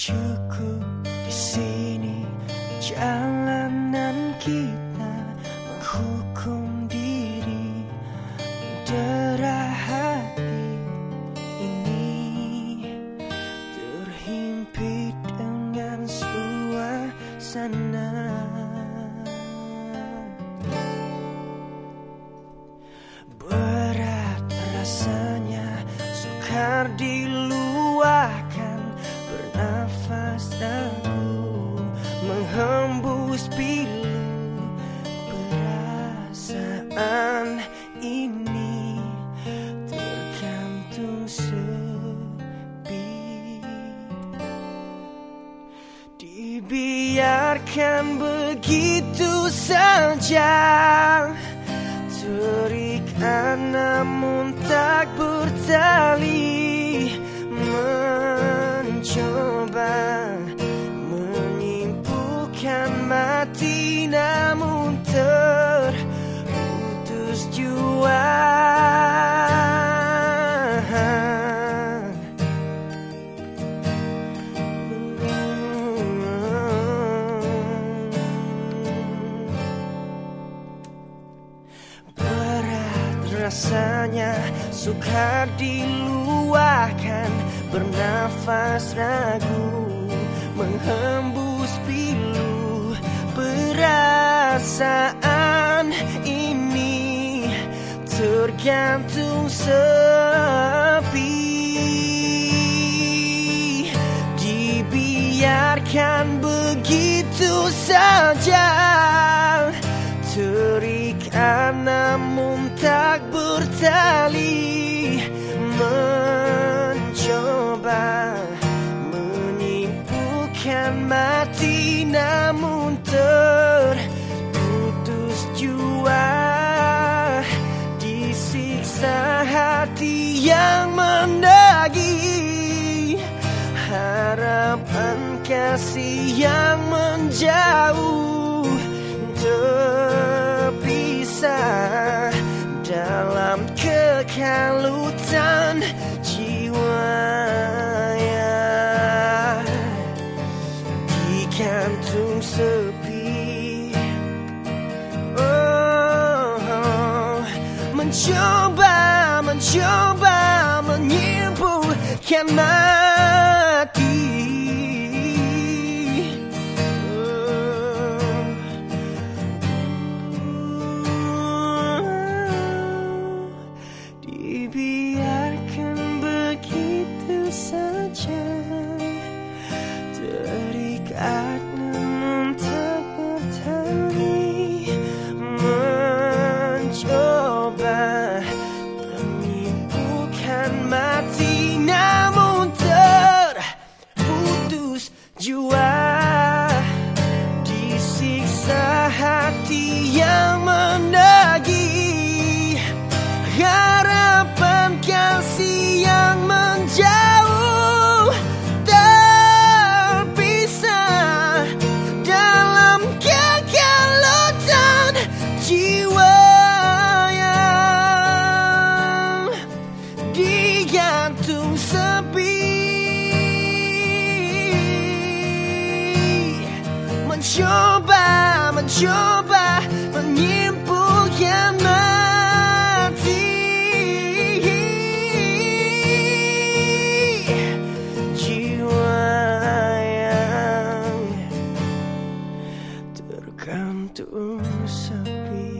cukup di sini jalanan kita perasaan ini tergantung sepi dibiarkan begitu saja terikat namun tak bertali mencoba menyimpulkan rasanya sukar diluahkan Bernafas ragu menghembus pilu. Perasaan ini tergantung sepi. Dibiarkan begitu saja Terikat namun mati Namun terputus jua Disiksa hati yang mendagi Harapan kasih yang menjauh 멈춰봐 멈춰봐 멈춰봐 이불 개만 Mencoba, mencoba menyimpulkan mati. Jiwa yang tergantung sepi